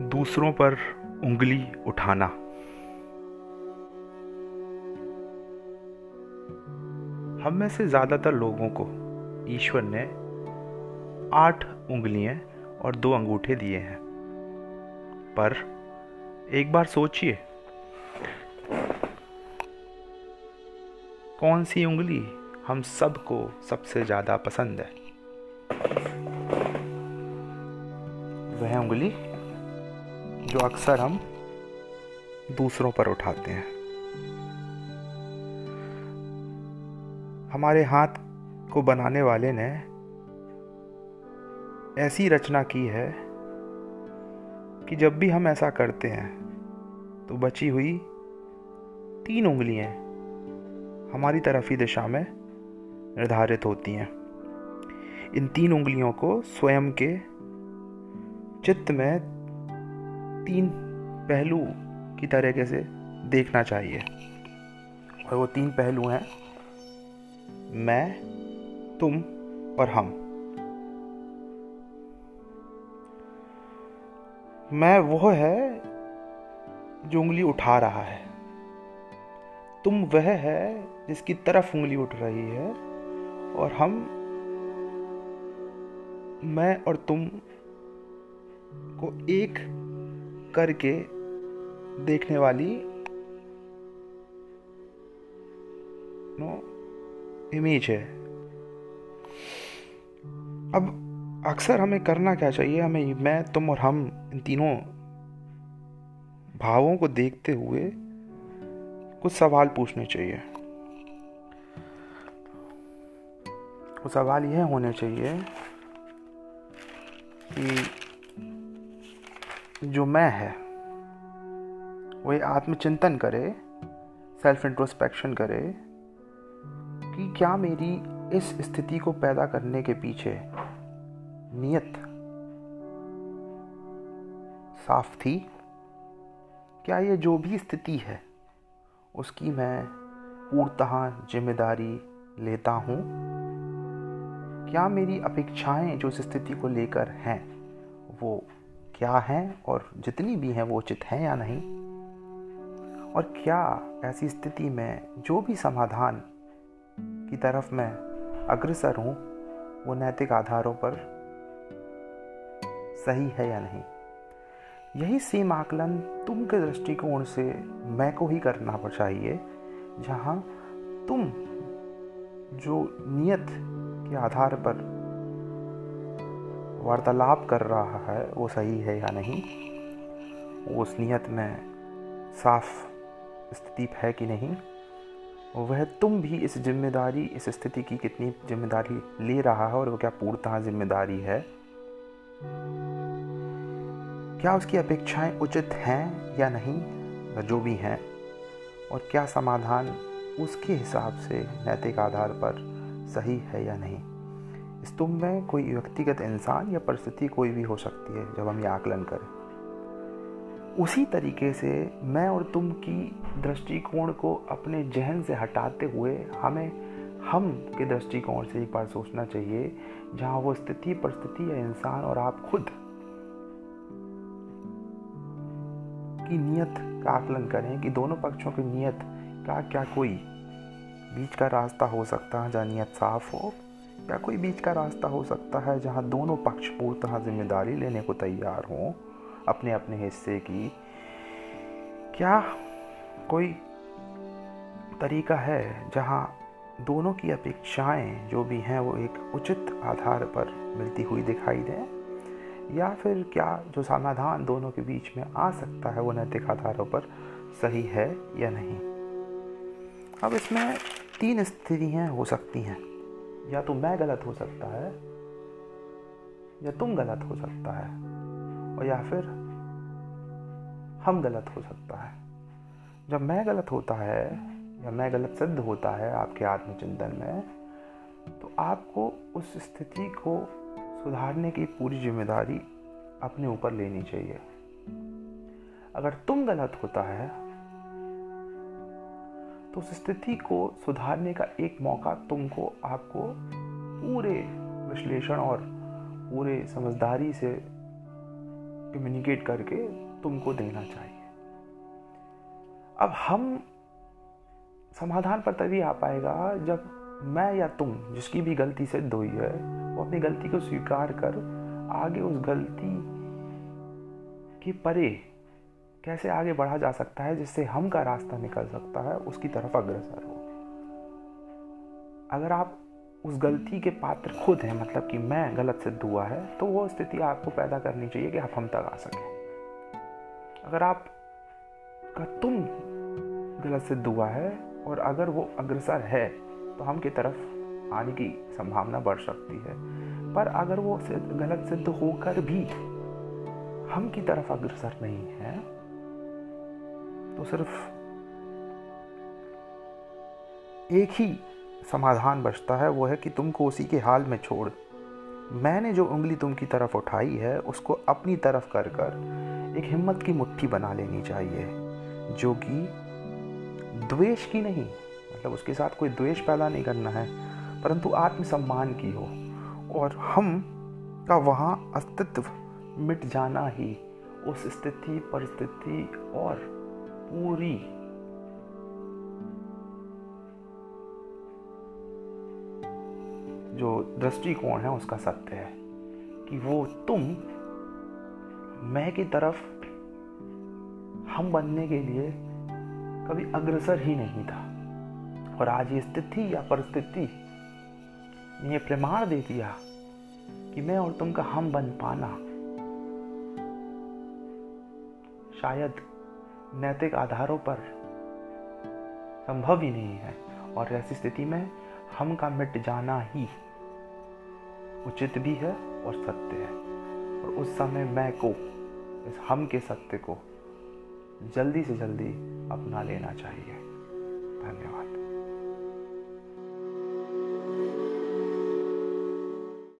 दूसरों पर उंगली उठाना। हम में से ज़्यादातर लोगों को ईश्वर ने आठ उंगलियाँ और दो अंगूठे दिए हैं। पर एक बार सोचिए, कौन सी उंगली हम सबको सबसे ज़्यादा पसंद है? वह उंगली जो अक्सर हम दूसरों पर उठाते हैं। हमारे हाथ को बनाने वाले ने ऐसी रचना की है कि जब भी हम ऐसा करते हैं तो बची हुई तीन उंगलियाँ हमारी तरफ़ ही दिशा में निर्धारित होती हैं। इन तीन उंगलियों को स्वयं के चित्त में तीन पहलू की तरीके से देखना चाहिए। और वो तीन पहलू हैं, मैं, तुम और हम। मैं वो है जो उंगली उठा रहा है। तुम वह है जिसकी तरफ़ उंगली उठ रही है। और हम, मैं और तुम को एक करके देखने वाली नो इमेज है। अब अक्सर हमें करना क्या चाहिए? हमें, मैं, तुम और हम, इन तीनों भावों को देखते हुए कुछ सवाल पूछने चाहिए। वो सवाल यह होने चाहिए कि जो मैं है, वो आत्मचिंतन करे सेल्फ इंट्रोस्पेक्शन करे कि क्या मेरी इस स्थिति को पैदा करने के पीछे नियत साफ़ थी? क्या ये जो भी स्थिति है, उसकी मैं पूर्णतः ज़िम्मेदारी लेता हूँ? क्या मेरी अपेक्षाएँ जो इस स्थिति को लेकर हैं, वो क्या हैं और जितनी भी हैं वो उचित हैं या नहीं? और क्या ऐसी स्थिति में जो भी समाधान की तरफ़ मैं अग्रसर हूँ, वो नैतिक आधारों पर सही है या नहीं? यही सेम आकलन तुम के दृष्टिकोण से मैं को ही करना चाहिए, जहाँ तुम जो नियत के आधार पर वार्तालाप कर रहा है, वो सही है या नहीं? उस नियत में साफ़ स्थिति है कि नहीं? वह तुम भी इस ज़िम्मेदारी, इस स्थिति की कितनी ज़िम्मेदारी ले रहा है और वो क्या पूर्णतः ज़िम्मेदारी है? क्या उसकी अपेक्षाएँ उचित हैं या नहीं? जो भी हैं, और क्या समाधान उसके हिसाब से नैतिक आधार पर सही है या नहीं? तुम में कोई व्यक्तिगत इंसान या परिस्थिति कोई भी हो सकती है, जब हम ये आकलन करें। उसी तरीके से मैं और तुम की दृष्टिकोण को अपने जहन से हटाते हुए हमें, हम के दृष्टिकोण से एक बार सोचना चाहिए, जहाँ वो स्थिति, परिस्थिति या इंसान और आप खुद की नियत का आकलन करें कि दोनों पक्षों की नियत का क्या कोई बीच का रास्ता हो सकता है जहाँ नियत साफ़ हो। या कोई बीच का रास्ता हो सकता है जहाँ दोनों पक्ष पूर्णतः ज़िम्मेदारी लेने को तैयार हों? अपने अपने हिस्से की। क्या कोई तरीका है जहाँ दोनों की अपेक्षाएँ जो भी हैं वो एक उचित आधार पर मिलती हुई दिखाई दें? या फिर क्या जो समाधान दोनों के बीच में आ सकता है वो नैतिक आधारों पर सही है या नहीं? अब इसमें तीन स्थितियाँ हो सकती हैं। या तो मैं गलत हो सकता है, या तुम गलत हो सकता है, और या फिर हम गलत हो सकता है। जब मैं गलत होता है, या मैं गलत सिद्ध होता है आपके आत्मचिंतन में तो आपको उस स्थिति को सुधारने की पूरी ज़िम्मेदारी अपने ऊपर लेनी चाहिए। अगर तुम गलत होता है तो उस स्थिति को सुधारने का एक मौका तुमको, आपको पूरे विश्लेषण और पूरे समझदारी से कम्युनिकेट करके तुमको देना चाहिए। अब हम समाधान पर तभी आ पाएगा जब मैं या तुम, जिसकी भी गलती सिद्ध हुई है, वो अपनी गलती को स्वीकार कर आगे उस गलती के परे कैसे आगे बढ़ा जा सकता है जिससे हम का रास्ता निकल सकता है, उसकी तरफ़ अग्रसर हो। अगर आप उस गलती के पात्र खुद हैं मतलब कि मैं गलत सिद्ध हुआ है तो वो स्थिति आपको पैदा करनी चाहिए कि आप हम तक आ सकें। अगर आप, का तुम गलत सिद्ध हुआ है और अगर वो अग्रसर है तो हम की तरफ़ आने की संभावना बढ़ सकती है। पर अगर वो गलत सिद्ध होकर भी हम की तरफ़ अग्रसर नहीं है तो सिर्फ़ एक ही समाधान बचता है, वो है कि तुमको उसी के हाल में छोड़। मैंने जो उंगली तुम की तरफ़ उठाई है, उसको अपनी तरफ़ कर कर एक हिम्मत की मुट्ठी बना लेनी चाहिए, जो कि द्वेष की नहीं मतलब उसके साथ कोई द्वेष पैदा नहीं करना है, परंतु आत्मसम्मान की हो। और हम का वहाँ अस्तित्व मिट जाना ही, उस स्थिति, परिस्थिति और पूरी। जो दृष्टिकोण है, उसका सत्य है कि वो तुम, मैं की तरफ़ हम बनने के लिए कभी अग्रसर ही नहीं था। और आज ये स्थिति या परिस्थिति ने ये प्रमाण दे दिया कि मैं और तुम का हम बन पाना शायद नैतिक आधारों पर संभव ही नहीं है। और ऐसी स्थिति में हम का मिट जाना ही उचित भी है और सत्य है। और उस समय मैं को, इस हम के सत्य को जल्दी से जल्दी अपना लेना चाहिए। धन्यवाद।